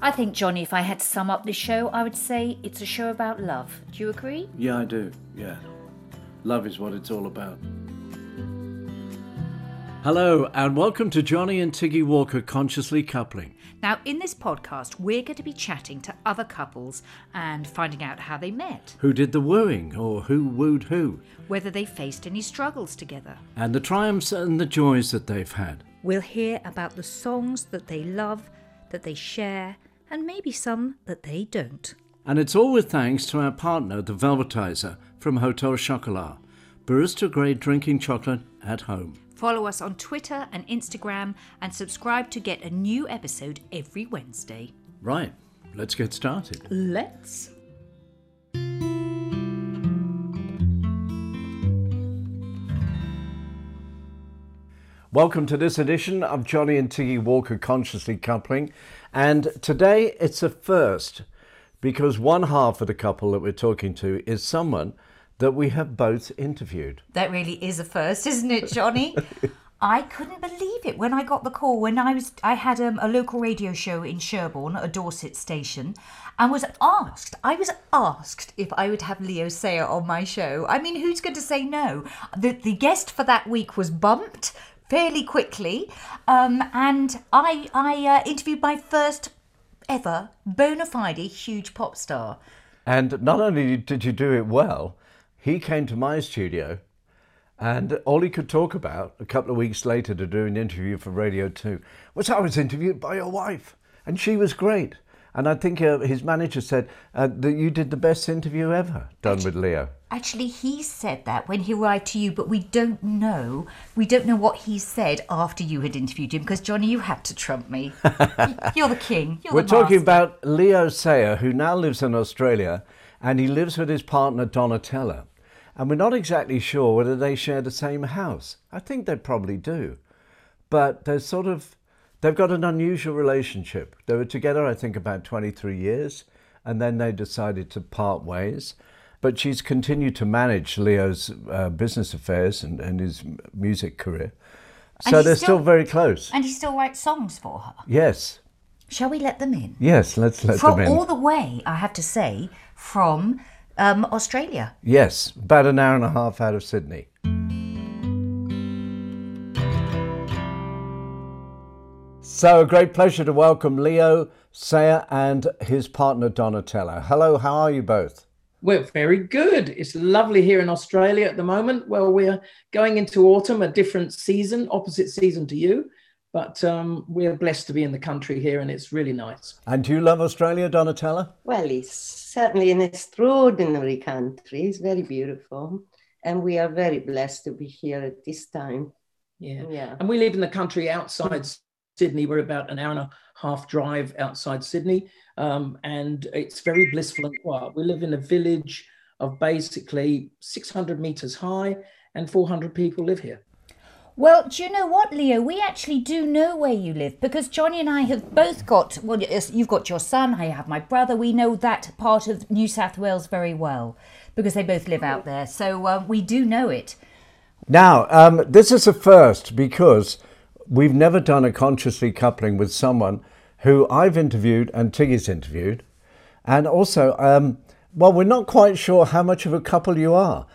I think, Johnny, if I had to sum up this show, I would say it's a show about love. Do you agree? Yeah, I do. Yeah. Love is what it's all about. Hello, and welcome to Johnny and Tiggy Walker Consciously Coupling. Now, in this podcast, we're going to be chatting to other couples and finding out how they met, Who did the wooing, or who wooed who, whether they faced any struggles together. and the triumphs and the joys that they've had. We'll hear about the songs that they love, that they share, and maybe some that they don't. And it's all with thanks to our partner, the Velvetiser from Hotel Chocolat, barista grade drinking chocolate at home. Follow us on Twitter and Instagram and subscribe to get a new episode every Wednesday. Right, let's get started. Let's. Welcome to this edition of Johnny and Tiggy Walker Consciously Coupling. And today it's a first because one half of the couple that we're talking to is someone that we have both interviewed. That really is a first, isn't it, Johnny? I couldn't believe it when I got the call. When I was, I had um, a local radio show in Sherborne, a Dorset station, and was asked. I was asked if I would have Leo Sayer on my show. I mean, who's going to say no? The the guest for that week was bumped fairly quickly, um, and I I uh, interviewed my first ever bona fide huge pop star. And not only did you do it well, he came to my studio and all he could talk about a couple of weeks later to do an interview for Radio 2 was I was interviewed by your wife and she was great. And I think uh, his manager said uh, that you did the best interview ever done with Leo. Actually, he said that when he arrived to you, but we don't know. We don't know what he said after you had interviewed him because Johnny, you had to trump me. You're the king. You're We're the talking about Leo Sayer, who now lives in Australia, and he lives with his partner Donatella. And we're not exactly sure whether they share the same house. I think they probably do. But they're sort of, they've got an unusual relationship. They were together, I think, about 23 years, and then they decided to part ways. But she's continued to manage Leo's uh, business affairs and, and his music career. And So they're still, still- very close. and he still writes songs for her. Yes. Shall we let them in? Yes, let's let From them in. all the way, I have to say, from um, Australia. Yes, about an hour and a half out of Sydney. So, a great pleasure to welcome Leo Sayer and his partner Donatella. Hello, how are you both? We're very good. It's lovely here in Australia at the moment. Well, we're going into autumn, a different season, opposite season to you, but um, we're blessed to be in the country here and it's really nice. And do you love Australia, Donatella? Well, it's certainly an extraordinary country. It's very beautiful. And we are very blessed to be here at this time. Yeah. Yeah. And we live in the country outside Sydney. We're about an hour and a half drive outside Sydney. Um, and it's very blissful and quiet. We live in a village of basically 600 meters high and 400 people live here. Well, do you know what, Leo? We actually do know where you live because Johnny and I have both got, well, yes, you've got your son, I have my brother. We know that part of New South Wales very well because they both live out there. So uh, we do know it. Now, um, this is a first because we've never done a consciously coupling with someone who I've interviewed and Tiggy's interviewed. And also, um, well, we're not quite sure how much of a couple you are.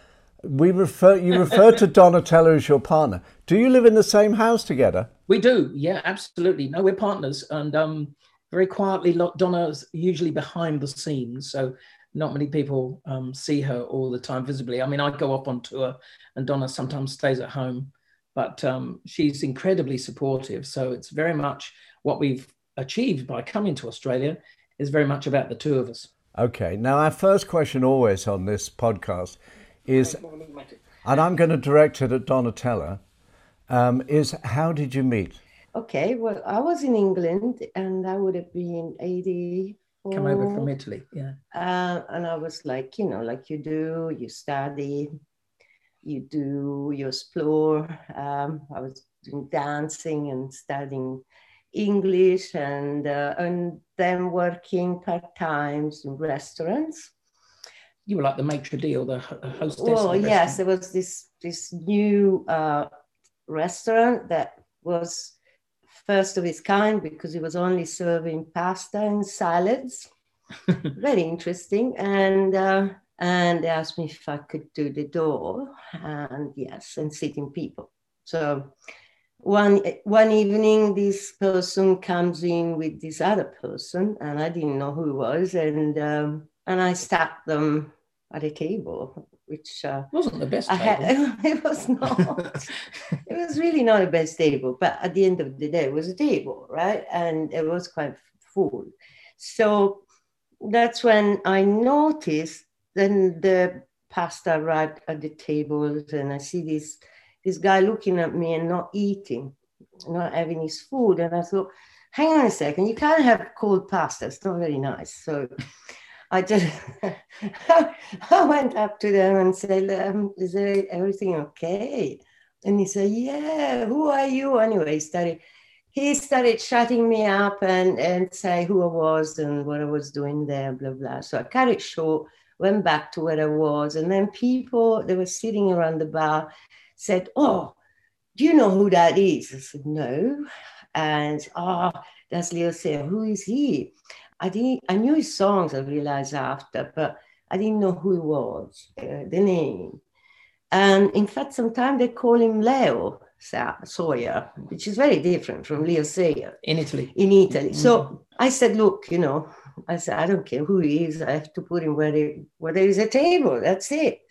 We refer you refer to Donatella as your partner. Do you live in the same house together? We do, yeah, absolutely. No, we're partners, and um, very quietly, Donna's usually behind the scenes, so not many people um, see her all the time visibly. I mean, I go up on tour, and Donna sometimes stays at home, but um, she's incredibly supportive. So it's very much what we've achieved by coming to Australia is very much about the two of us. Okay. Now, our first question always on this podcast is, and I'm going to direct it at Donatella, um, is how did you meet? Okay. Well, I was in England and I would have been 80. Come over from Italy, yeah. Uh, and I was like, you know, like you do, you study, you do, you explore. Um, I was doing dancing and studying English and, uh, and then working part times in restaurants. You were like the maitre d' or the ho- hostess. Well, the yes, there was this this new uh, restaurant that was first of its kind because it was only serving pasta and salads. Very interesting. And uh, and they asked me if I could do the door, and yes, and sitting people. So one one evening, this person comes in with this other person, and I didn't know who it was, and um, and I sat them at a table, which uh, wasn't the best. I had, it was not. it was really not a best table, but at the end of the day, it was a table, right? And it was quite full. So that's when I noticed. Then the pasta arrived at the tables, and I see this this guy looking at me and not eating, not having his food, and I thought, hang on a second, you can't have cold pasta. It's not very nice. So I just I went up to them and said, um, "Is everything okay?" And he said, "Yeah. Who are you?" Anyway, he started he started shutting me up and and say who I was and what I was doing there, blah blah. So I cut it short, went back to where I was, and then people they were sitting around the bar said, "Oh, do you know who that is?" I said, "No." And oh, that's Leo Sayer. Who is he? I didn't. I knew his songs. I realized after, but I didn't know who he was, uh, the name. And in fact, sometimes they call him Leo Sawyer, which is very different from Leo Sayer in Italy. In Italy. Mm. So I said, look, you know, I said, I don't care who he is. I have to put him where, he, where there is a table. That's it.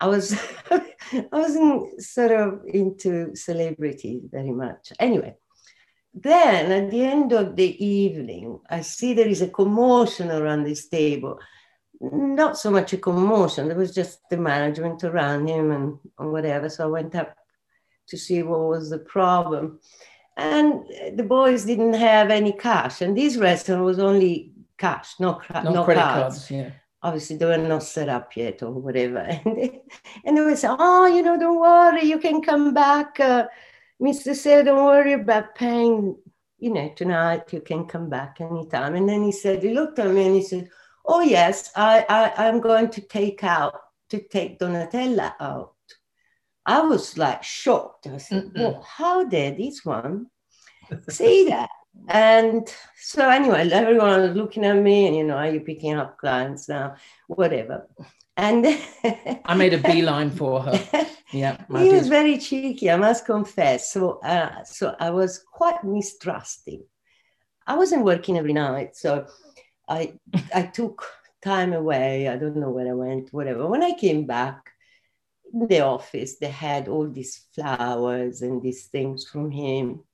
I was, I wasn't sort of into celebrity very much. Anyway, then at the end of the evening, I see there is a commotion around this table. Not so much a commotion, there was just the management around him and, and whatever. So I went up to see what was the problem. And the boys didn't have any cash. And this restaurant was only cash, no, no, no credit cards. cards. Yeah. Obviously, they were not set up yet or whatever. And they, and they would say, Oh, you know, don't worry, you can come back. Uh, Mr. said, don't worry about paying, you know, tonight, you can come back anytime. And then he said, he looked at me and he said, oh, yes, I, I, I'm going to take out, to take Donatella out. I was like shocked. I said, well, how did this one say that? And so anyway, everyone was looking at me and, you know, are you picking up clients now? Whatever. And I made a beeline for her. Yeah, he was very cheeky, I must confess. So, uh, so I was quite mistrusting. I wasn't working every night, so I I took time away. I don't know where I went, whatever. When I came back in the office, they had all these flowers and these things from him,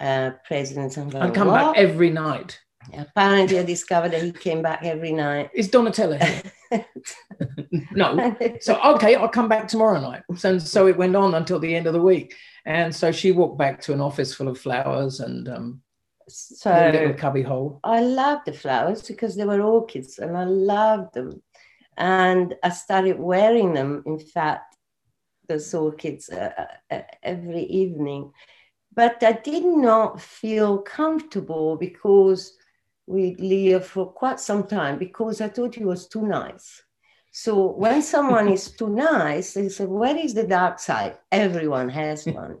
uh, presidents and. I come back every night. Apparently, I discovered that he came back every night. Is Donatella here? no. So, okay, I'll come back tomorrow night. So, so it went on until the end of the week. And so she walked back to an office full of flowers and um, so a little cubby hole. I loved the flowers because they were orchids and I loved them. And I started wearing them, in fact, those orchids uh, uh, every evening. But I did not feel comfortable because we Leo for quite some time because I thought he was too nice. So when someone is too nice, they said, Where is the dark side? Everyone has one.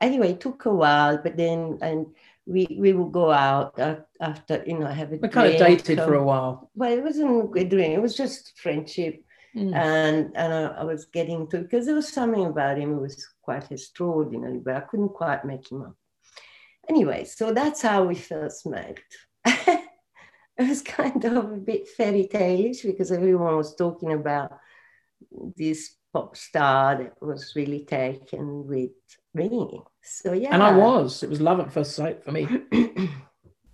anyway, it took a while, but then and we we would go out uh, after you know have a we kind of dated for a while. Well, it wasn't a drink; it was just friendship, mm. and and I, I, was getting to because there was something about him. It was quite extraordinary, but I couldn't quite make him up. Anyway, so that's how we first met. it was kind of a bit fairy tale-ish because everyone was talking about this pop star that was really taken with me. So yeah. And I was. It was love at first sight for me.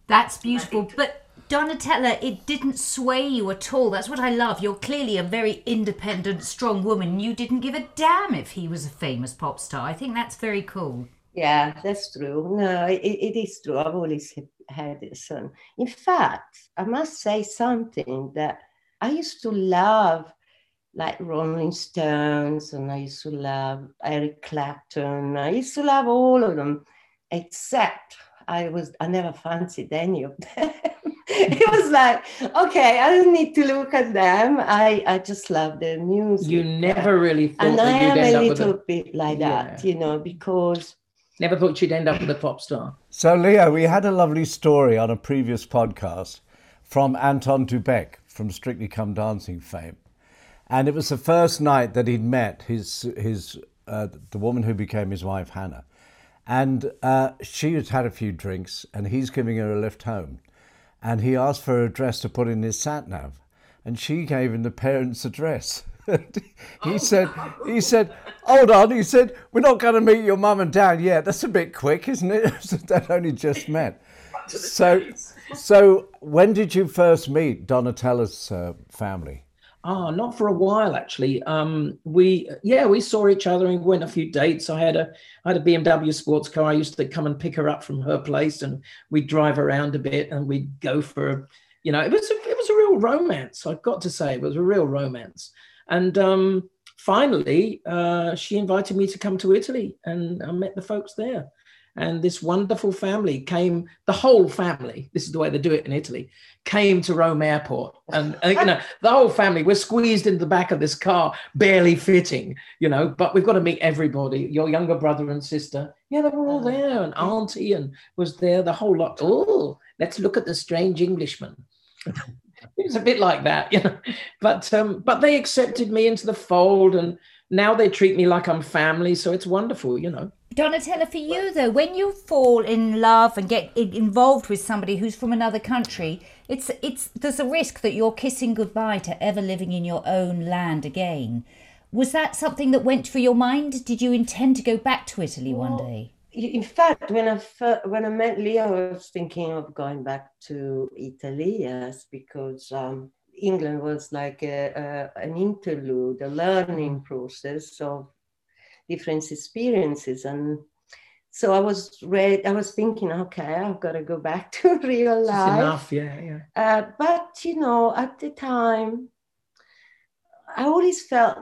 That's beautiful. But Donatella, it didn't sway you at all. That's what I love. You're clearly a very independent, strong woman. You didn't give a damn if he was a famous pop star. I think that's very cool. Yeah, that's true. No, it, it is true. I've always had son. In fact, I must say something that I used to love, like Rolling Stones, and I used to love Eric Clapton. I used to love all of them, except I was I never fancied any of them. it was like, okay, I don't need to look at them. I I just love their music. You never really thought and I am a little bit like that, yeah. you know, because Never thought she'd end up with a pop star. So, Leo, we had a lovely story on a previous podcast from Anton du Beke from Strictly Come Dancing fame. And it was the first night that he'd met his, his, uh, the woman who became his wife, Hannah. And uh, she had had a few drinks and he's giving her a lift home. And he asked for her address to put in his sat nav. And she gave him the parents' address. he said, he said, hold on. He said, we're not going to meet your mum and dad yet. That's a bit quick, isn't it? that only just met. So, so when did you first meet Donatella's uh, family? Oh, not for a while actually. Um, we yeah, we saw each other and went a few dates. I had a I had a BMW sports car. I used to come and pick her up from her place, and we'd drive around a bit, and we'd go for, you know, it was a, it was a real romance. I've got to say, it was a real romance. And um, finally, uh, she invited me to come to Italy, and I met the folks there. And this wonderful family came, the whole family, this is the way they do it in Italy, came to Rome Airport. And, you know, the whole family, we're squeezed into the back of this car, barely fitting, you know, but we've got to meet everybody, your younger brother and sister. Yeah, they were all there. And auntie and was there, the whole lot. Oh, let's look at the strange Englishman. it was a bit like that, you know. But um, but they accepted me into the fold, and now they treat me like I'm family. So it's wonderful, you know. Donatella, for you though, when you fall in love and get involved with somebody who's from another country, it's it's there's a risk that you're kissing goodbye to ever living in your own land again. Was that something that went through your mind? Did you intend to go back to Italy well, one day? in fact, when I first, when I met Leo, I was thinking of going back to Italy, yes, because um, England was like a, a, an interlude, a learning process of different experiences, and so I was ready. I was thinking, okay, I've got to go back to real life. enough, yeah, yeah. Uh, but you know, at the time, I always felt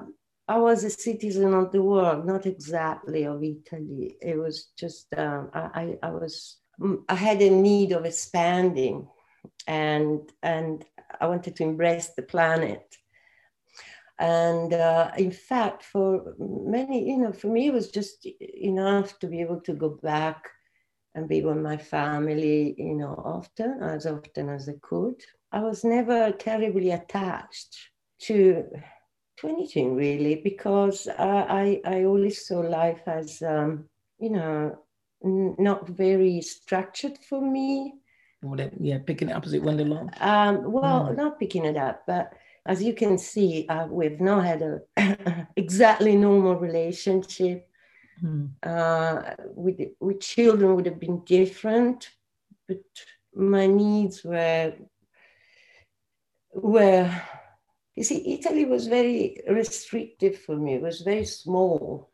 I was a citizen of the world, not exactly of Italy. It was just um, I, I was mm, I had a need of expanding, and and I wanted to embrace the planet. And uh, in fact, for many, you know, for me, it was just enough to be able to go back and be with my family, you know, often, as often as I could. I was never terribly attached to to anything really because I, I always saw life as, um, you know, n- not very structured for me. well, Yeah, picking it up as it went along. Um, well, mm. not picking it up, but as you can see, uh, we've not had a exactly normal relationship. Mm. Uh, with with children would have been different, but my needs were were you see, Italy was very restrictive for me, it was very small.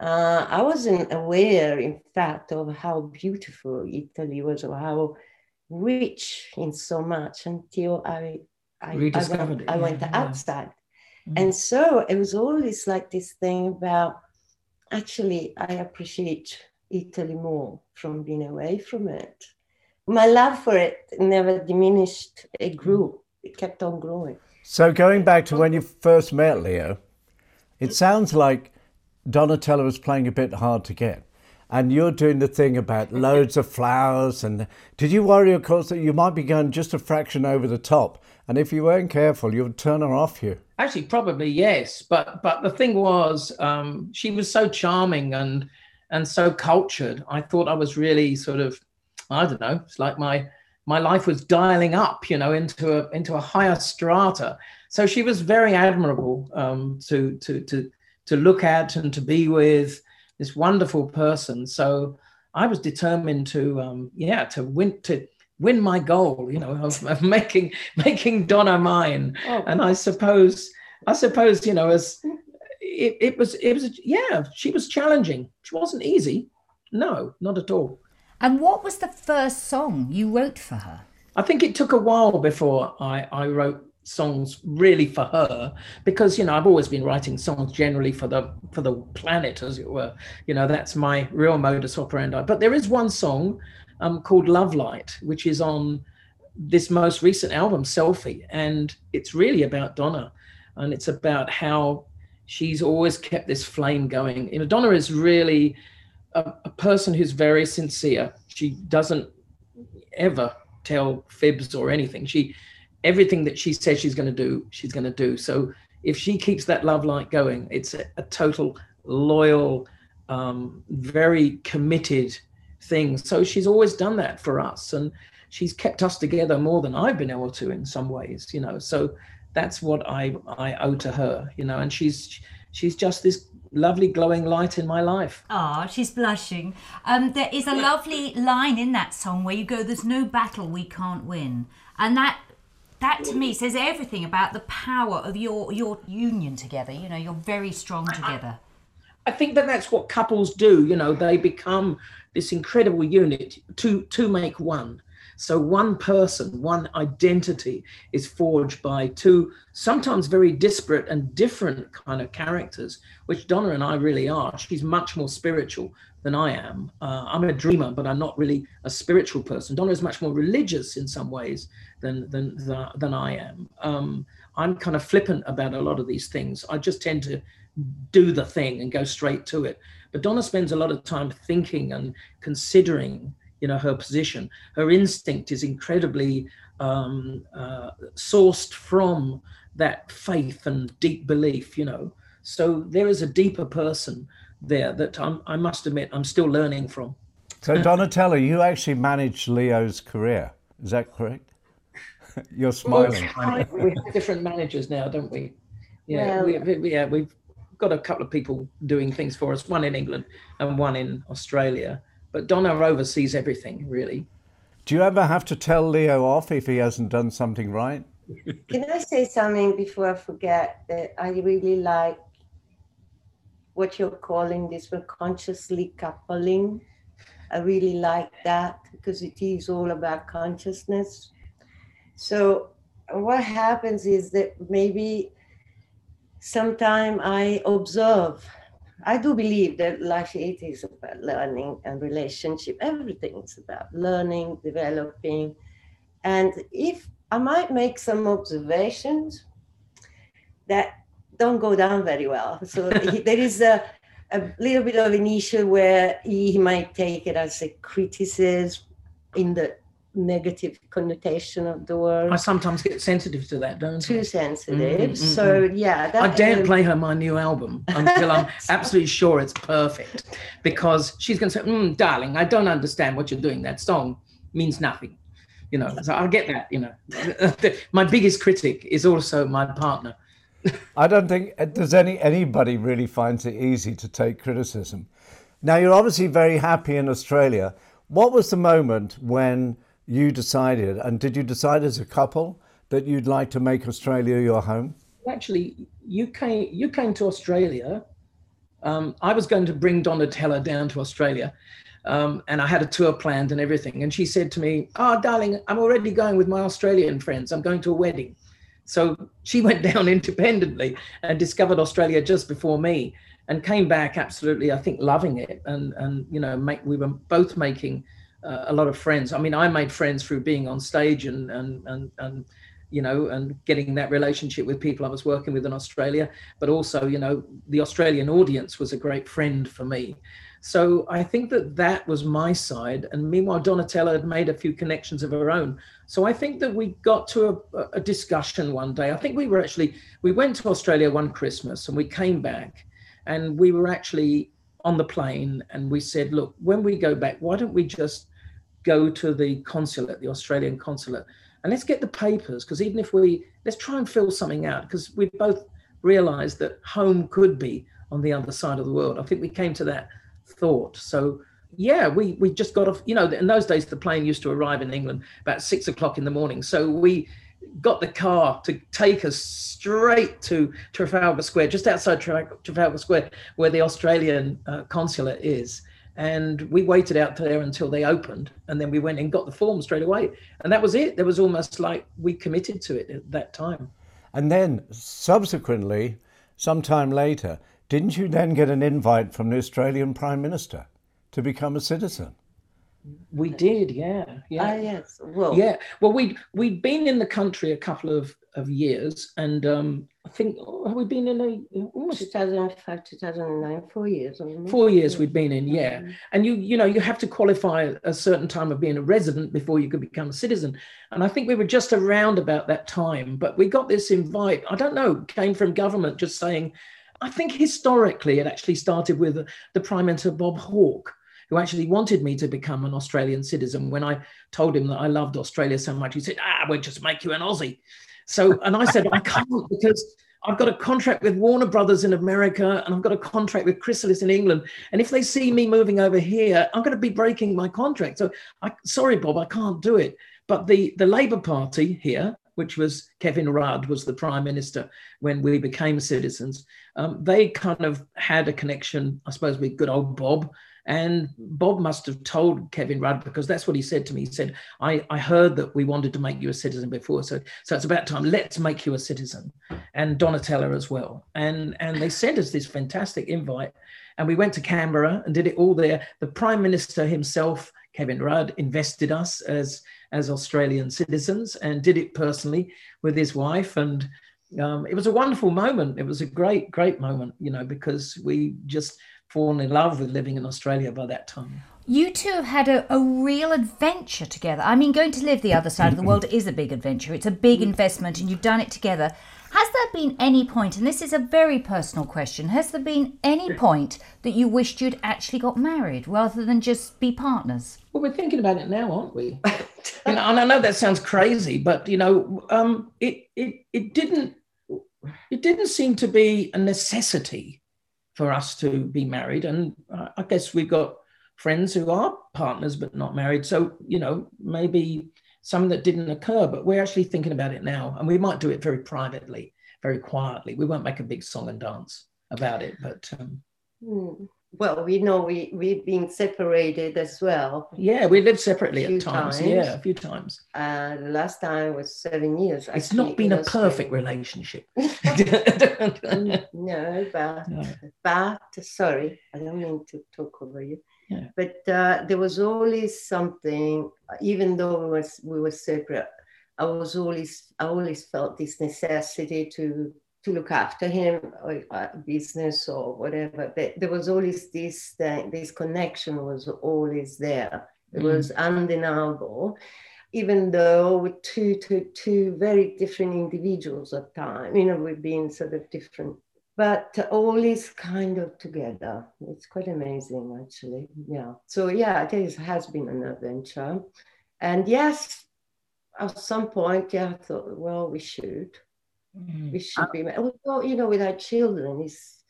Uh, I wasn't aware, in fact, of how beautiful Italy was or how rich in so much until I, I, I went, I went yeah. outside. Mm-hmm. And so it was always like this thing about actually, I appreciate Italy more from being away from it. My love for it never diminished, it grew, it kept on growing. So going back to when you first met Leo, it sounds like Donatella was playing a bit hard to get. And you're doing the thing about loads of flowers. And did you worry, of course, that you might be going just a fraction over the top? And if you weren't careful, you'd turn her off you. Actually, probably yes. But but the thing was, um, she was so charming and and so cultured. I thought I was really sort of, I don't know. It's like my my life was dialing up, you know, into a into a higher strata. So she was very admirable um, to to to to look at and to be with this wonderful person. So I was determined to um, yeah to win to win my goal, you know, of, of making making Donna mine. Oh. And I suppose I suppose you know as it, it was it was yeah she was challenging. She wasn't easy. No, not at all. And what was the first song you wrote for her? I think it took a while before I, I wrote songs really for her because you know I've always been writing songs generally for the for the planet as it were you know that's my real modus operandi but there is one song um, called Love Light which is on this most recent album Selfie and it's really about Donna and it's about how she's always kept this flame going you know Donna is really a, a person who's very sincere. She doesn't ever tell fibs or anything. She everything that she says she's going to do, she's going to do. So if she keeps that love light going, it's a, a total loyal, um, very committed thing. So she's always done that for us, and she's kept us together more than I've been able to in some ways. You know, so that's what I I owe to her. You know, and she's she's just this lovely glowing light in my life. Ah, she's blushing. Um, there is a lovely line in that song where you go, "There's no battle we can't win," and that that to me says everything about the power of your your union together. You know, you're very strong together. I think that that's what couples do. You know, they become this incredible unit to to make one. So one person, one identity is forged by two sometimes very disparate and different kind of characters, which Donna and I really are. She's much more spiritual than I am. Uh, I'm a dreamer, but I'm not really a spiritual person. Donna is much more religious in some ways than than than I am. Um, I'm kind of flippant about a lot of these things. I just tend to do the thing and go straight to it. But Donna spends a lot of time thinking and considering you know her position her instinct is incredibly um, uh, sourced from that faith and deep belief you know so there is a deeper person there that I'm, i must admit i'm still learning from so donatella you actually managed leo's career is that correct you're smiling well, we have different managers now don't we yeah well, we, we, yeah we've got a couple of people doing things for us one in england and one in australia but Donna oversees everything, really. Do you ever have to tell Leo off if he hasn't done something right? Can I say something before I forget that I really like what you're calling this one consciously coupling. I really like that because it is all about consciousness. So what happens is that maybe sometime I observe I do believe that life it is about learning and relationship. Everything is about learning, developing. And if I might make some observations that don't go down very well. So there is a, a little bit of an issue where he might take it as a criticism in the negative connotation of the word. I sometimes get sensitive to that, don't Too I? sensitive. Mm-hmm, so mm-hmm. yeah, that, I daren't um, play her my new album until I'm absolutely sure it's perfect, because she's going to say, mm, "Darling, I don't understand what you're doing. That song means nothing." You know, so I get that. You know, my biggest critic is also my partner. I don't think uh, does any anybody really finds it easy to take criticism. Now you're obviously very happy in Australia. What was the moment when you decided, and did you decide as a couple that you'd like to make Australia your home? Actually, you came you came to Australia. Um, I was going to bring Donatella down to Australia, um, and I had a tour planned and everything. And she said to me, "Oh, darling, I'm already going with my Australian friends. I'm going to a wedding." So she went down independently and discovered Australia just before me, and came back absolutely, I think, loving it. And and you know, make, we were both making uh, a lot of friends. I mean, I made friends through being on stage and and and and you know, and getting that relationship with people I was working with in Australia, but also, you know, the Australian audience was a great friend for me. So I think that that was my side. And meanwhile, Donatella had made a few connections of her own. So I think that we got to a, a discussion one day. I think we were actually, we went to Australia one Christmas and we came back and we were actually on the plane and we said, look, when we go back, why don't we just go to the consulate, the Australian consulate, and let's get the papers because even if we let's try and fill something out because we both realized that home could be on the other side of the world. I think we came to that thought. So yeah, we we just got off. You know, in those days the plane used to arrive in England about six o'clock in the morning. So we got the car to take us straight to Trafalgar Square, just outside Trafalgar Square, where the Australian uh, consulate is and we waited out there until they opened and then we went and got the form straight away. And that was it. There was almost like we committed to it at that time. And then subsequently sometime later didn't you then get an invite from the australian prime minister to become a citizen? We did yeah yeah. Ah, yes. Well yeah. Well we we'd been in the country a couple of of years, and um, I think oh, have we been in a almost 2005, 2009, four years. Four years we've been in, yeah. Mm-hmm. And you, you know, you have to qualify a certain time of being a resident before you could become a citizen. And I think we were just around about that time, but we got this invite. I don't know, came from government just saying. I think historically it actually started with the Prime Minister Bob Hawke, who actually wanted me to become an Australian citizen. When I told him that I loved Australia so much, he said, "Ah, we'll just make you an Aussie." So, and I said, I can't because I've got a contract with Warner Brothers in America and I've got a contract with Chrysalis in England. And if they see me moving over here, I'm going to be breaking my contract. So, I, sorry, Bob, I can't do it. But the, the Labour Party here, which was Kevin Rudd, was the prime minister when we became citizens. Um, they kind of had a connection, I suppose, with good old Bob. And Bob must have told Kevin Rudd because that's what he said to me. He said, I, I heard that we wanted to make you a citizen before. So, so it's about time. Let's make you a citizen. And Donatella as well. And, and they sent us this fantastic invite. And we went to Canberra and did it all there. The Prime Minister himself, Kevin Rudd, invested us as, as Australian citizens and did it personally with his wife. And um, it was a wonderful moment. It was a great, great moment, you know, because we just fallen in love with living in Australia by that time. You two have had a, a real adventure together. I mean, going to live the other side of the world is a big adventure. It's a big investment, and you've done it together. Has there been any point, and this is a very personal question, has there been any point that you wished you'd actually got married rather than just be partners? Well, we're thinking about it now, aren't we? and I know that sounds crazy, but you know, um, it it it didn't it didn't seem to be a necessity for us to be married. And I guess we've got friends who are partners but not married. So, you know, maybe something that didn't occur, but we're actually thinking about it now. And we might do it very privately, very quietly. We won't make a big song and dance about it, but. Um, mm well, we know we we've been separated as well. Yeah, we lived separately at times. times. Yeah, a few times. Uh, the last time was seven years. It's not been a perfect relationship. no, but no. but sorry, I don't mean to talk over you. Yeah. But uh, there was always something, even though we was we were separate. I was always I always felt this necessity to to look after him or uh, business or whatever but there was always this thing, this connection was always there. It mm. was undeniable even though two, two, two very different individuals at time you know we've been sort of different. But always kind of together. It's quite amazing actually. Yeah. So yeah it has been an adventure. And yes at some point yeah i thought well we should Mm. We should be, well, you know, with our children, it's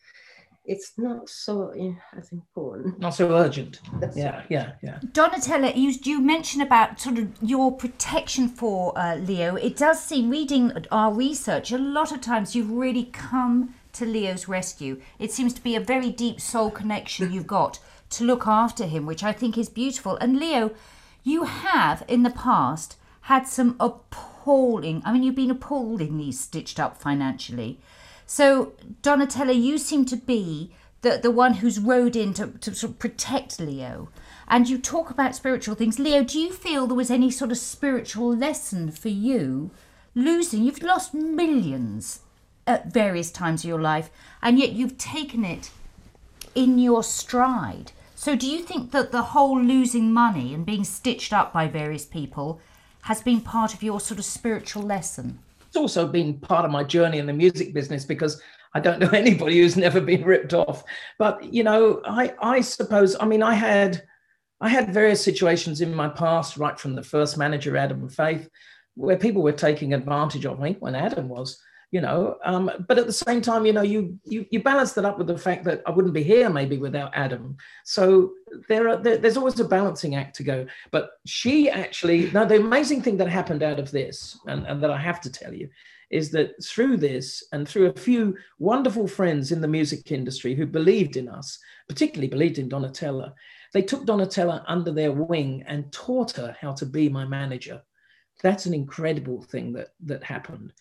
it's not so as important. Not so urgent. That's yeah, right. yeah, yeah. Donatella, you you mentioned about sort of your protection for uh, Leo. It does seem, reading our research, a lot of times you've really come to Leo's rescue. It seems to be a very deep soul connection you've got to look after him, which I think is beautiful. And Leo, you have in the past had some appalling, I mean, you've been appallingly stitched up financially. So, Donatella, you seem to be the, the one who's rode in to, to sort of protect Leo. And you talk about spiritual things. Leo, do you feel there was any sort of spiritual lesson for you losing? You've lost millions at various times of your life, and yet you've taken it in your stride. So, do you think that the whole losing money and being stitched up by various people has been part of your sort of spiritual lesson? It's also been part of my journey in the music business because I don't know anybody who's never been ripped off. But you know, I I suppose I mean I had I had various situations in my past, right from the first manager, Adam and Faith, where people were taking advantage of me when Adam was you know um, but at the same time you know you, you you balance that up with the fact that i wouldn't be here maybe without adam. So there are there, there's always a balancing act to go. But she actually now the amazing thing that happened out of this and, and that i have to tell you is that through this and through a few wonderful friends in the music industry who believed in us particularly believed in donatella they took donatella under their wing and taught her how to be my manager. That's an incredible thing that that happened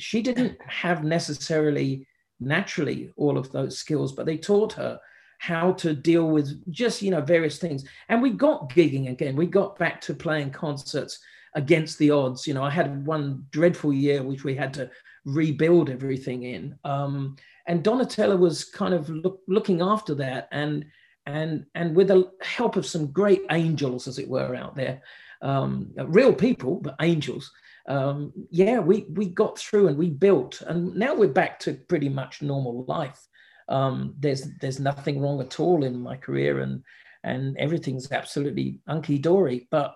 she didn't have necessarily naturally all of those skills, but they taught her how to deal with just you know various things. And we got gigging again. We got back to playing concerts against the odds. You know, I had one dreadful year which we had to rebuild everything in. Um, and Donatella was kind of look, looking after that and and and with the help of some great angels, as it were, out there, um, real people, but angels. Um, yeah, we we got through and we built, and now we're back to pretty much normal life. Um, there's there's nothing wrong at all in my career, and and everything's absolutely hunky dory. But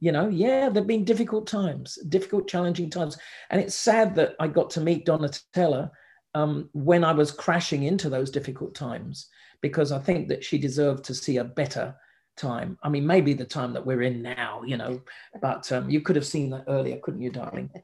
you know, yeah, there've been difficult times, difficult, challenging times, and it's sad that I got to meet Donatella um, when I was crashing into those difficult times because I think that she deserved to see a better time. I mean, maybe the time that we're in now, you know, but um, you could have seen that earlier, couldn't you, darling?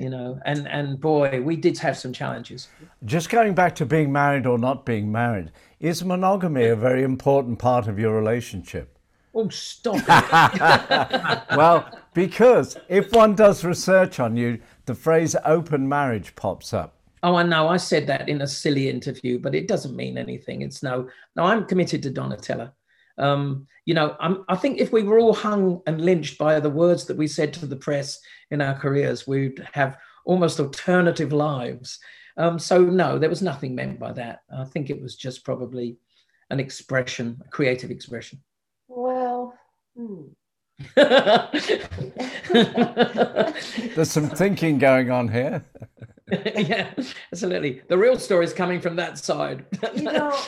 You know, and and boy, we did have some challenges. Just going back to being married or not being married, is monogamy a very important part of your relationship? Oh, stop it. well, because if one does research on you, the phrase open marriage pops up. Oh, I know. I said that in a silly interview, but it doesn't mean anything. It's no, no, I'm committed to Donatella. Um, you know, I'm, I think if we were all hung and lynched by the words that we said to the press in our careers, we'd have almost alternative lives. Um, so, no, there was nothing meant by that. I think it was just probably an expression, a creative expression. Well, hmm. There's some thinking going on here. yeah, absolutely. The real story is coming from that side. you know,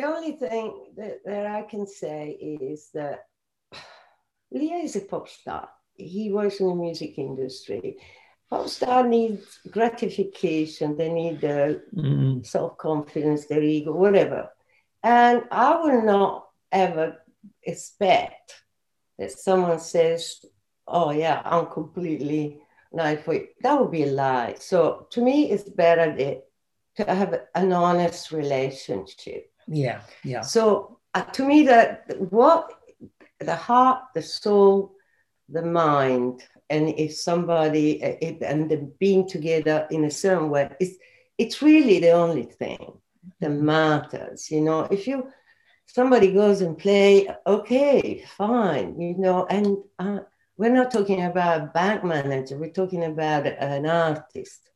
the only thing that, that I can say is that Leo is a pop star. He works in the music industry. Pop star needs gratification. They need the mm. self confidence, their ego, whatever. And I will not ever expect that someone says, "Oh yeah, I'm completely it." That would be a lie. So to me, it's better that, to have an honest relationship yeah, yeah. So uh, to me, that what the heart, the soul, the mind, and if somebody uh, it, and the being together in a certain way, it's it's really the only thing that mm-hmm. matters. You know, if you somebody goes and play, okay, fine. You know, and uh, we're not talking about a bank manager. We're talking about an artist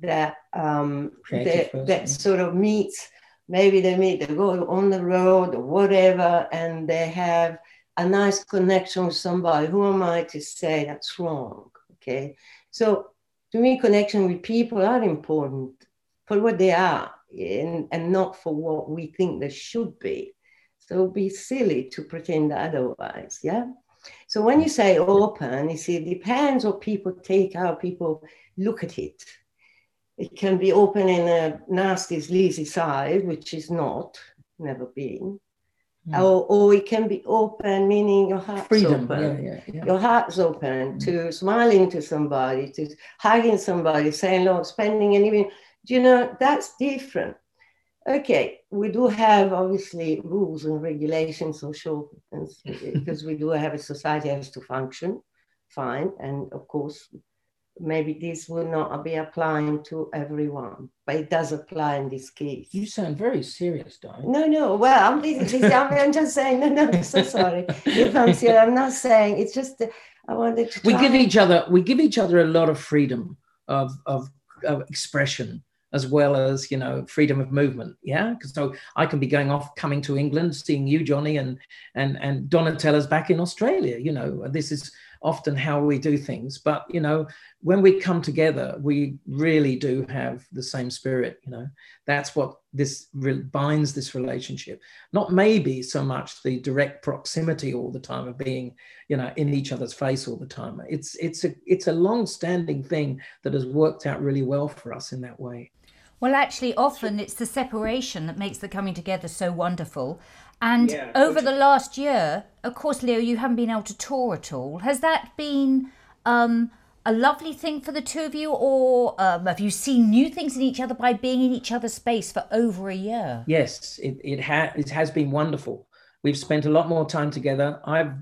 that um, that, that sort of meets maybe they meet, they go on the road or whatever, and they have a nice connection with somebody. Who am I to say that's wrong? Okay. So to me, connection with people are important for what they are and, and not for what we think they should be. So be silly to pretend otherwise. Yeah. So when you say open, you see, it depends what people take, how people look at it. It can be open in a nasty, sleazy side, which is not, never been. Mm. Or, or it can be open, meaning your heart's Freedom. open. Yeah, yeah, yeah. Your heart's open mm. to smiling to somebody, to hugging somebody, saying, Lord, spending and even, you know, that's different. Okay, we do have obviously rules and regulations, social, because we do have a society has to function, fine. And of course, maybe this will not be applying to everyone, but it does apply in this case. You sound very serious, darling. No, no. Well, I'm, I'm just saying. No, no. I'm so sorry. If I'm serious, I'm not saying. It's just I wanted to. We give each other. We give each other a lot of freedom of of, of expression as well as you know freedom of movement yeah because so i can be going off coming to england seeing you johnny and and and donatella's back in australia you know this is often how we do things. But you know, when we come together, we really do have the same spirit. You know, that's what this re- binds this relationship. Not maybe so much the direct proximity all the time of being, you know, in each other's face all the time. It's it's a it's a long-standing thing that has worked out really well for us in that way. Well, actually, often it's the separation that makes the coming together so wonderful. And yeah, over the last year, of course, Leo, you haven't been able to tour at all. Has that been um, a lovely thing for the two of you, or um, have you seen new things in each other by being in each other's space for over a year? Yes, it it, ha- it has been wonderful. We've spent a lot more time together. I've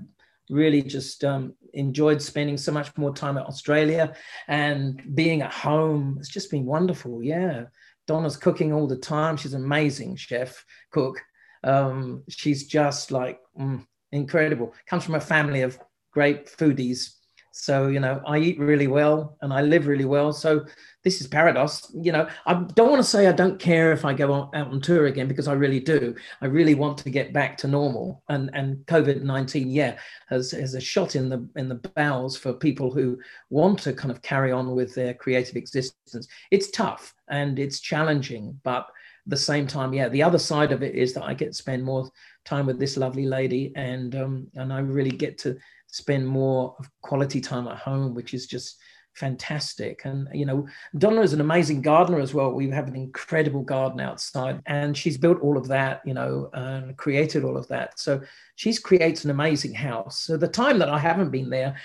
really just um, enjoyed spending so much more time at Australia and being at home. It's just been wonderful. Yeah. Donna's cooking all the time. She's an amazing chef, cook. Um, she's just like mm, incredible. Comes from a family of great foodies, So, you know, I eat really well and I live really well. So this is paradise. You know, I don't want to say I don't care if I go on, out on tour again because I really do. I really want to get back to normal. And and COVID nineteen, yeah, has has a shot in the in the bowels for people who want to kind of carry on with their creative existence. It's tough and it's challenging, but the same time, yeah, the other side of it is that I get to spend more time with this lovely lady, and um, and I really get to spend more quality time at home, which is just fantastic. And you know, Donna is an amazing gardener as well. We have an incredible garden outside, and she's built all of that, you know, and created all of that. So she's creates an amazing house. So the time that I haven't been there,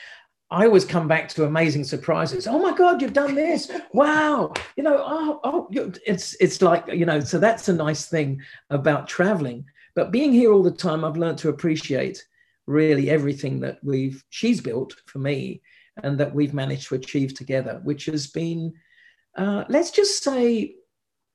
I always come back to amazing surprises. Oh my God, you've done this! Wow, you know, oh, oh, it's it's like you know. So that's a nice thing about traveling. But being here all the time, I've learned to appreciate really everything that we've she's built for me and that we've managed to achieve together, which has been, uh, let's just say,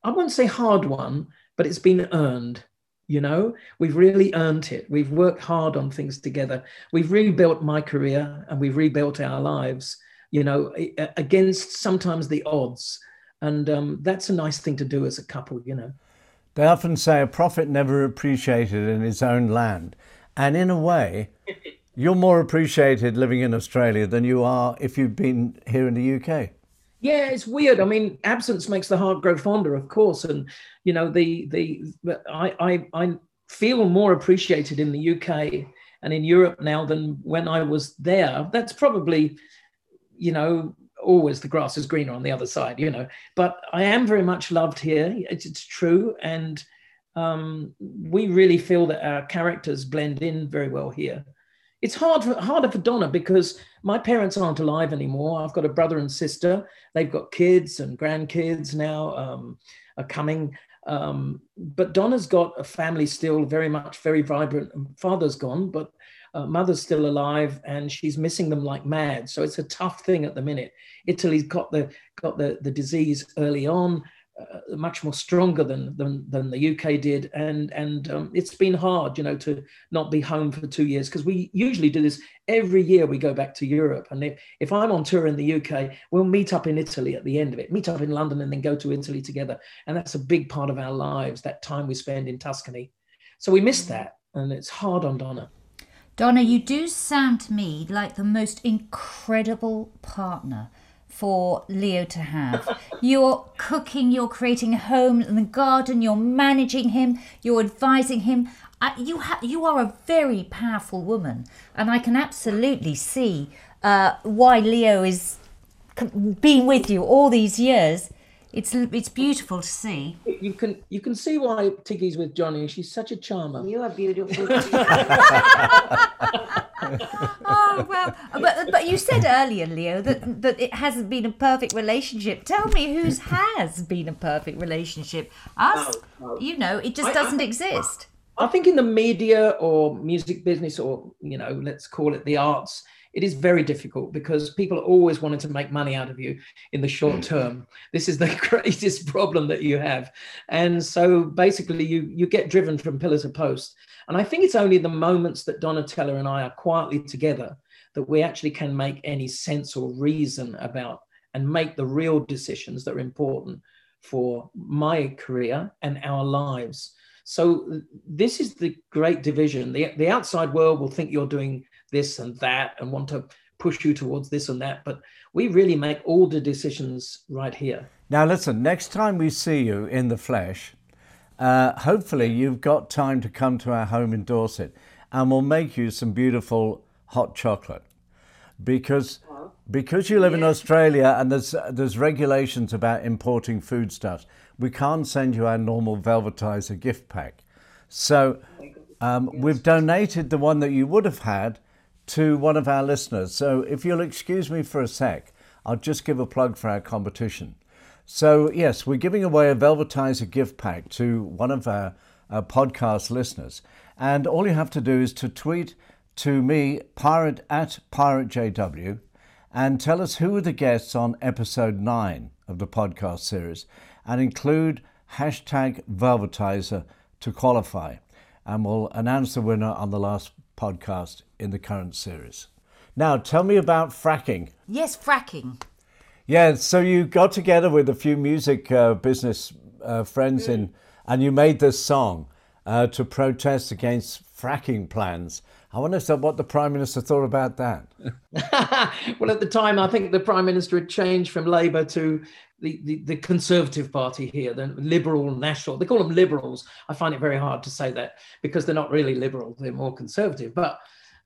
I won't say hard one, but it's been earned. You know, we've really earned it. We've worked hard on things together. We've rebuilt my career and we've rebuilt our lives, you know, against sometimes the odds. And um, that's a nice thing to do as a couple, you know. They often say a prophet never appreciated in his own land. And in a way, you're more appreciated living in Australia than you are if you've been here in the UK. Yeah, it's weird. I mean, absence makes the heart grow fonder, of course. And you know, the the I I, I feel more appreciated in the UK and in Europe now than when I was there. That's probably, you know, always the grass is greener on the other side, you know. But I am very much loved here. It's, it's true, and um, we really feel that our characters blend in very well here. It's hard for, harder for Donna because my parents aren't alive anymore. I've got a brother and sister. They've got kids and grandkids now um, are coming. Um, but Donna's got a family still very much, very vibrant. Father's gone, but uh, mother's still alive, and she's missing them like mad. So it's a tough thing at the minute. Italy's got the got the the disease early on uh, much more stronger than, than than the UK did, and and um, it's been hard, you know, to not be home for two years because we usually do this every year. We go back to Europe, and if, if I'm on tour in the UK, we'll meet up in Italy at the end of it, meet up in London, and then go to Italy together, and that's a big part of our lives. That time we spend in Tuscany, so we miss that, and it's hard on Donna. Donna, you do sound to me like the most incredible partner for Leo to have. You're cooking, you're creating a home in the garden, you're managing him, you're advising him. Uh, you ha- you are a very powerful woman, and I can absolutely see uh, why Leo is being with you all these years. It's it's beautiful to see. You can you can see why Tiggy's with Johnny. She's such a charmer. You are beautiful. oh well, but but you said earlier, Leo, that that it hasn't been a perfect relationship. Tell me whose has been a perfect relationship. Us, no, no. you know, it just doesn't I, exist. I think in the media or music business, or you know, let's call it the arts it is very difficult because people are always wanting to make money out of you in the short mm. term. This is the greatest problem that you have. And so basically you you get driven from pillar to post. And I think it's only the moments that Donatella and I are quietly together that we actually can make any sense or reason about and make the real decisions that are important for my career and our lives. So this is the great division. The, the outside world will think you're doing this and that and want to push you towards this and that. But we really make all the decisions right here. Now, listen, next time we see you in the flesh, uh, hopefully you've got time to come to our home in Dorset and we'll make you some beautiful hot chocolate. Because because you live in Australia and there's there's regulations about importing foodstuffs, we can't send you our normal Velvetiser gift pack. So um, we've donated the one that you would have had to one of our listeners. So if you'll excuse me for a sec, I'll just give a plug for our competition. So, yes, we're giving away a Velvetiser gift pack to one of our, our podcast listeners. And all you have to do is to tweet to me, pirate at piratejw, and tell us who are the guests on episode 9 of the podcast series and include hashtag Velvetiser to qualify. And we'll announce the winner on the last podcast in the current series. Now, tell me about fracking. Yes, fracking. Yeah, so you got together with a few music uh, business uh, friends in, and you made this song uh, to protest against fracking plans. I wonder what the Prime Minister thought about that. well, at the time, I think the Prime Minister had changed from Labour to the, the, the, Conservative Party here, the Liberal National. They call them Liberals. I find it very hard to say that because they're not really liberal; they're more conservative. But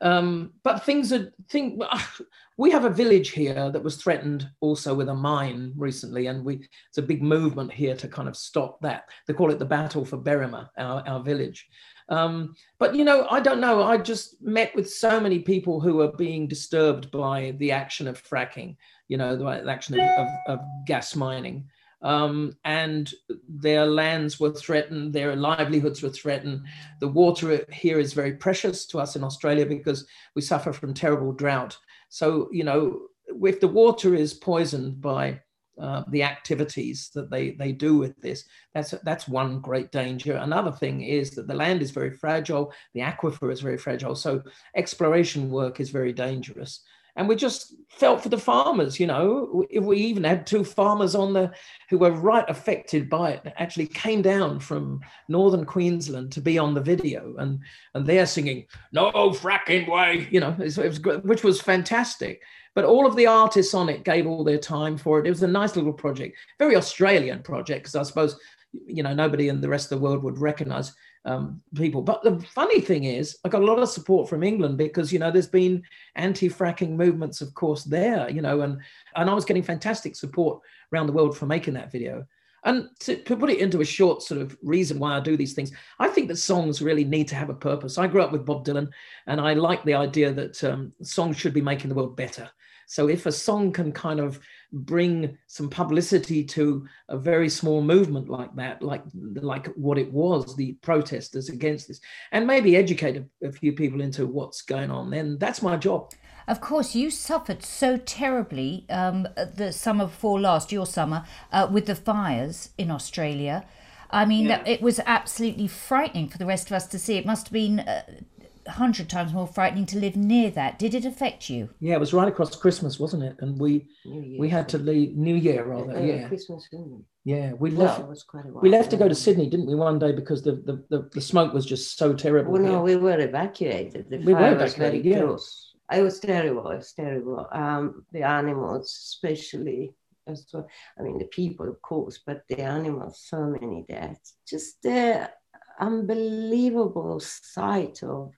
um, but things are think we have a village here that was threatened also with a mine recently, and we it's a big movement here to kind of stop that. They call it the Battle for Berrima, our, our village. Um, but you know, I don't know. I just met with so many people who are being disturbed by the action of fracking. You know, the action of, of, of gas mining. Um, and their lands were threatened, their livelihoods were threatened. The water here is very precious to us in Australia because we suffer from terrible drought. So, you know, if the water is poisoned by uh, the activities that they, they do with this, that's, that's one great danger. Another thing is that the land is very fragile, the aquifer is very fragile, so exploration work is very dangerous and we just felt for the farmers you know if we even had two farmers on the who were right affected by it actually came down from northern queensland to be on the video. And and they're singing no fracking way you know it was, which was fantastic. But all of the artists on it gave all their time for it. It was a nice little project very australian project because i suppose you know nobody in the rest of the world would recognize um, people. But the funny thing is, I got a lot of support from England because you know there's been anti-fracking movements, of course, there. You know, and and I was getting fantastic support around the world for making that video. And to, to, put it into a short sort of reason why I do these things, I think that songs really need to have a purpose. I grew up with Bob Dylan, and I like the idea that um, songs should be making the world better. So if a song can kind of bring some publicity to a very small movement like that, like like what it was, the protesters against this, and maybe educate a, a few people into what's going on, then that's my job. Of course, you suffered so terribly um, the summer before last, your summer, uh, with the fires in Australia. I mean, yeah. it was absolutely frightening for the rest of us to see. It must have been uh, hundred times more frightening to live near that. Did it affect you? Yeah, it was right across Christmas, wasn't it? And we we had to leave New Year rather. Yeah, yeah. Christmas. Yeah, we left. No, we left to go to Sydney, didn't we? One day because the the, the, the smoke was just so terrible. Well, no, we were evacuated. The we fire were was very yeah. close. It was terrible. It was terrible. Um, the animals, especially as well. I mean, the people, of course, but the animals, so many deaths. Just the unbelievable sight of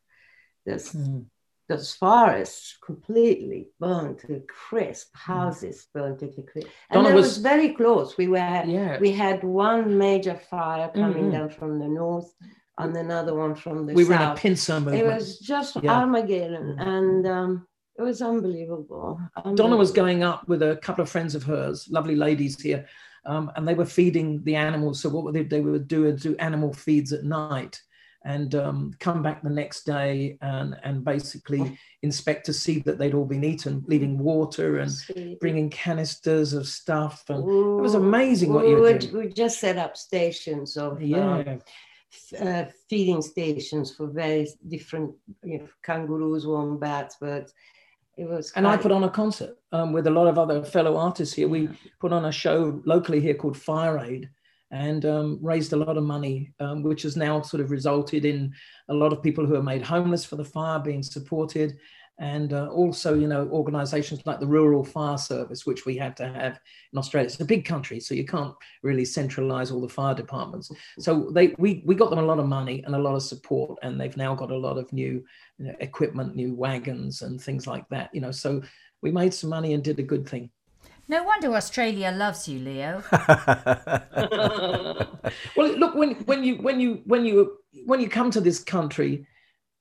this, mm. Those forests completely burned to crisp, hmm. houses burned to crisp. And Donna it was, was, very close. We were yeah. we had one major fire coming mm-hmm. down from the north and another one from the we south. were in a pincer movement. It was just yeah. Armageddon. Mm. And um, it was unbelievable. unbelievable. Donna was going up with a couple of friends of hers, lovely ladies here, um, and they were feeding the animals. So what they, they would do is do animal feeds at night and um, come back the next day and, and basically inspect to see that they'd all been eaten, leaving water and bringing canisters of stuff. And Ooh, it was amazing what you were doing. We just set up stations of yeah. Uh, uh, feeding stations for various different you know, kangaroos, wombats, birds. It was and I put on a concert um, with a lot of other fellow artists here. We put on a show locally here called Fire Aid, and um, raised a lot of money, um, which has now sort of resulted in a lot of people who are made homeless for the fire being supported. And uh, also, you know, organizations like the Rural Fire Service, which we had to have in Australia. It's a big country, so you can't really centralize all the fire departments. So they, we, we got them a lot of money and a lot of support, and they've now got a lot of new you know, equipment, new wagons, and things like that. You know, so we made some money and did a good thing. No wonder Australia loves you, Leo. well, look when when you when you when you when you come to this country,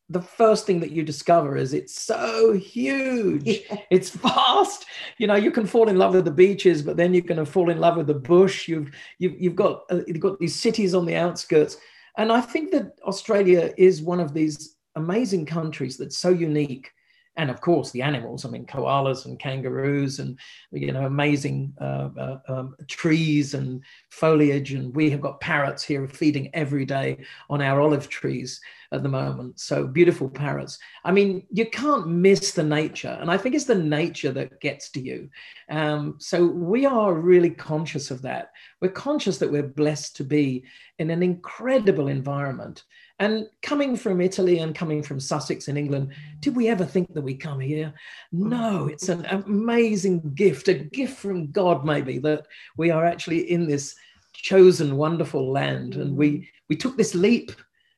the first thing that you discover is it's so huge. Yeah. It's vast. You know, you can fall in love with the beaches, but then you're going to fall in love with the bush. You've you've you've got uh, you've got these cities on the outskirts, and I think that Australia is one of these amazing countries that's so unique and of course the animals. I mean, koalas and kangaroos, and you know, amazing uh, uh, um, trees and foliage. And we have got parrots here feeding every day on our olive trees at the moment. So beautiful parrots. I mean, you can't miss the nature, and I think it's the nature that gets to you. Um, so we are really conscious of that. We're conscious that we're blessed to be in an incredible environment and coming from Italy and coming from Sussex in England, did we ever think that we come here? No, it's an amazing gift, a gift from God, maybe, that we are actually in this chosen, wonderful land. And we we took this leap,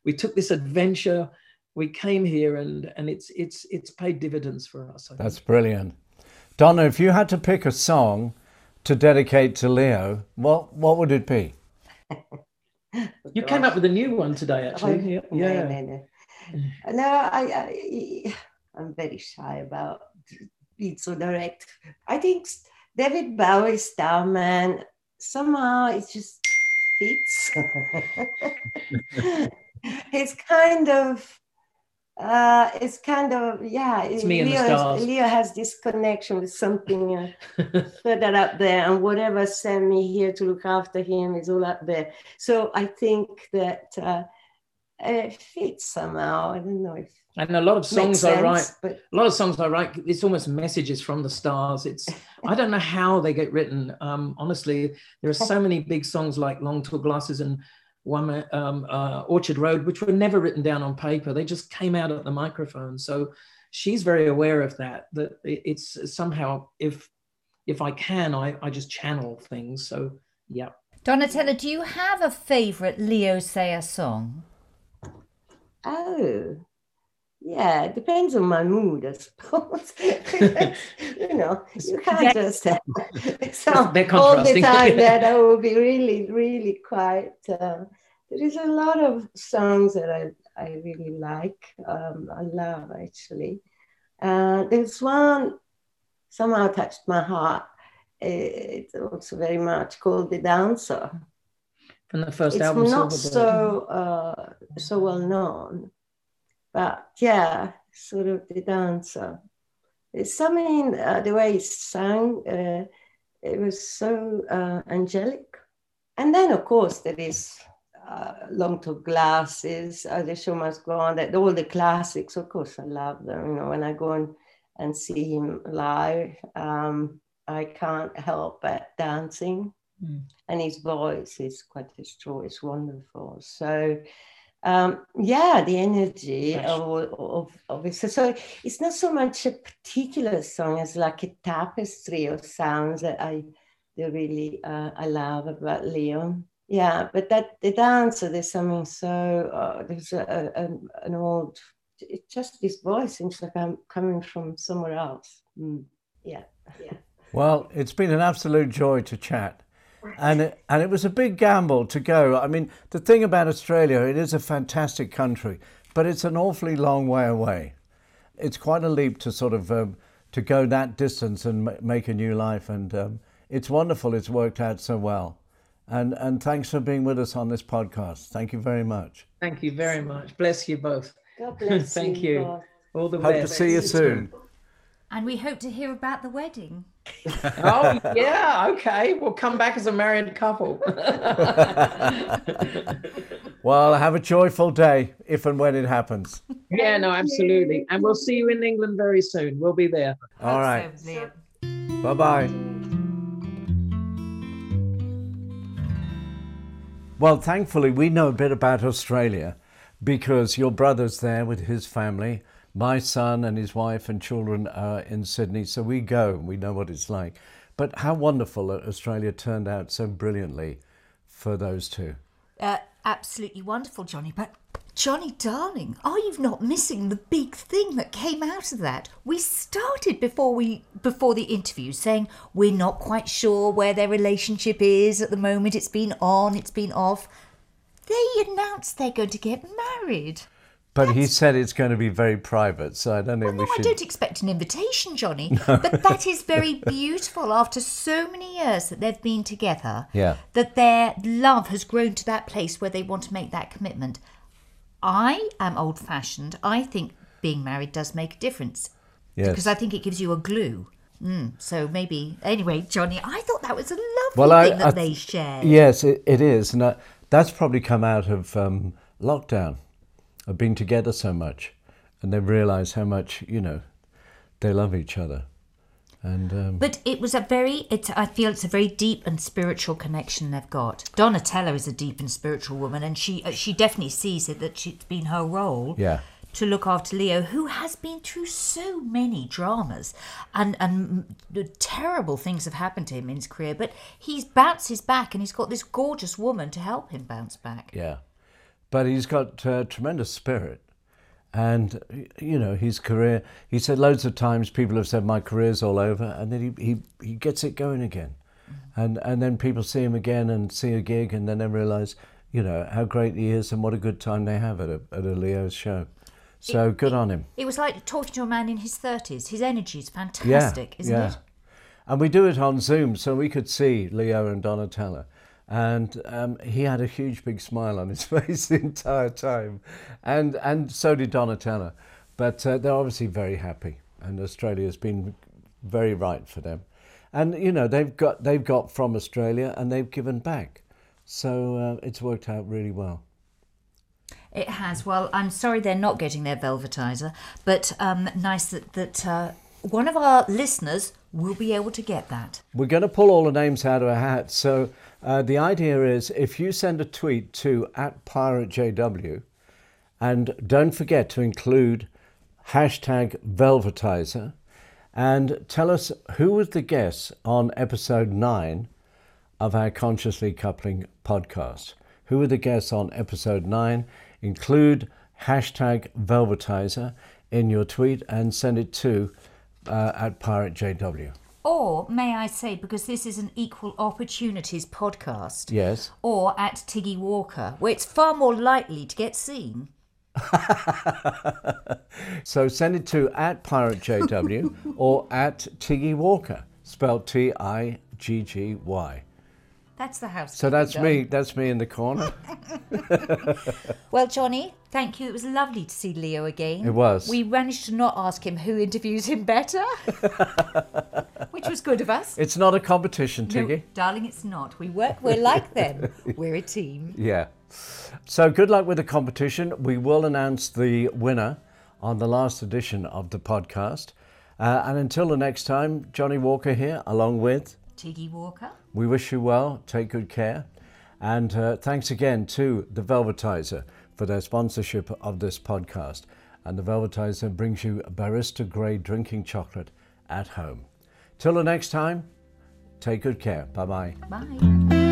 we took this adventure, we came here, and and it's it's it's paid dividends for us. That's brilliant, Donna. If you had to pick a song to dedicate to Leo, what what would it be? Oh, you came up with a new one today, actually. Oh, yeah. No, no, no. no I, I, I'm very shy about being so direct. I think David Bowie, Starman, somehow it just fits. it's kind of uh, it's kind of yeah. It's me and Leo, the stars. Leo has this connection with something uh, further up there, and whatever sent me here to look after him is all up there. So I think that uh, it fits somehow. I don't know if. And a lot of songs sense, I write, but... a lot of songs I write, it's almost messages from the stars. It's I don't know how they get written. Um, honestly, there are so many big songs like Long Tall Glasses and one um, uh, Orchard Road, which were never written down on paper. They just came out at the microphone. So she's very aware of that. That it's somehow if if I can, I, I just channel things. So yeah. Donatella, do you have a favourite Leo Sayer song? Oh, yeah, it depends on my mood, I suppose. you know, you can't just have all the time that I will be really, really quite. Uh, there is a lot of songs that I, I really like. Um, I love actually. Uh, there's one somehow touched my heart. It's also very much called "The Dancer." From the first it's album, It's not so uh, so well known but yeah, sort of the dancer. It's something, uh, the way he sang, uh, it was so uh, angelic. And then, of course, there is uh, Long Tall Glasses, uh, The Show Must Go On, that, all the classics, of course, I love them. You know, when I go and, and see him live, um, I can't help but dancing. Mm. And his voice is quite destroyed, it's wonderful. So, um, yeah, the energy of, of, of it. So, so it's not so much a particular song as like a tapestry of sounds that I that really uh, I love about Leo. Yeah, but that the dancer, there's something so uh, there's a, a, an old. It's just this voice seems like I'm coming from somewhere else. Mm. Yeah, yeah. Well, it's been an absolute joy to chat and it, and it was a big gamble to go. I mean, the thing about Australia, it is a fantastic country, but it's an awfully long way away. It's quite a leap to sort of um, to go that distance and m- make a new life, and um, it's wonderful. It's worked out so well, and and thanks for being with us on this podcast. Thank you very much. Thank you very much. Bless you both. God bless Thank you. you. All the Hope best. to see you soon. And we hope to hear about the wedding. Oh yeah, okay. We'll come back as a married couple. well, have a joyful day if and when it happens. Yeah, no, absolutely. And we'll see you in England very soon. We'll be there. All right. bye bye. Well, thankfully, we know a bit about Australia because your brother's there with his family my son and his wife and children are in Sydney, so we go and we know what it's like. But how wonderful that Australia turned out so brilliantly for those two. Uh, absolutely wonderful, Johnny. But Johnny, darling, are you not missing the big thing that came out of that? We started before we before the interview saying we're not quite sure where their relationship is at the moment. It's been on, it's been off. They announced they're going to get married. But he said it's going to be very private, so I don't think well, we no, should. I don't expect an invitation, Johnny. but that is very beautiful after so many years that they've been together. Yeah. That their love has grown to that place where they want to make that commitment. I am old fashioned. I think being married does make a difference. Yes. Because I think it gives you a glue. Mm, so maybe anyway, Johnny, I thought that was a lovely Well, I- thing that I- they shared. Yes, it, it is, and that, that's probably come out of um, lockdown, of being together so much, and they realise how much you know they love each other, and um, But it was a very, it, I feel it's a very deep and spiritual connection they've got. Donatella is a deep and spiritual woman, and she uh, she definitely sees it that she, it's been her role yeah, to look after Leo, who has been through so many dramas and and terrible things have happened to him in his career. But he's bounces back, and he's got this gorgeous woman to help him bounce back. yeah, but he's got uh, tremendous spirit, and you know his career. He said loads of times people have said my career's all over, and then he he, he gets it going again, and and then people see him again and see a gig, and then they realise you know how great he is and what a good time they have at a at a Leo's show. So good on him. It was like talking to a man in his thirties. His energy is Yeah, fantastic, isn't yeah. it? And we do it on Zoom, so we could see Leo and Donatella. And um, he had a huge big smile on his face the entire time. And, and so did Donatella. But uh, they're obviously very happy. And Australia's been very right for them. And, you know, they've got, they've got from Australia and they've given back. So uh, it's worked out really well. It has. Well, I'm sorry they're not getting their Velvetiser, but um, nice that that uh, one of our listeners will be able to get that. We're going to pull all the names out of a hat. So uh, the idea is if you send a tweet to at PirateJW, and don't forget to include hashtag Velvetiser, and tell us who was the guest on episode nine of our Consciously Coupling podcast. Who were the guests on episode nine? Include hashtag Velvetiser in your tweet and send it to uh, at PirateJW. Or may I say, because this is an equal opportunities podcast, Yes. or at Tiggy Walker, where it's far more likely to get seen. So send it to at PirateJW or at Tiggy Walker, spelled T I G G Y. That's the house. So that's me. That's me in the corner. Well, Johnny, thank you. It was lovely to see Leo again. It was. We managed to not ask him who interviews him better, which was good of us. It's not a competition, No, Tiggy. darling, it's not. We work. We're like them. We're a team. Yeah. So good luck with the competition. We will announce the winner on the last edition of the podcast. Uh, and until the next time, Johnny Walker here, along with. Tiggy Walker. We wish you well. Take good care. And uh, thanks again to The Velvetiser for their sponsorship of this podcast. And The Velvetiser brings you barista grade drinking chocolate at home. Till the next time, take good care. Bye bye. Bye.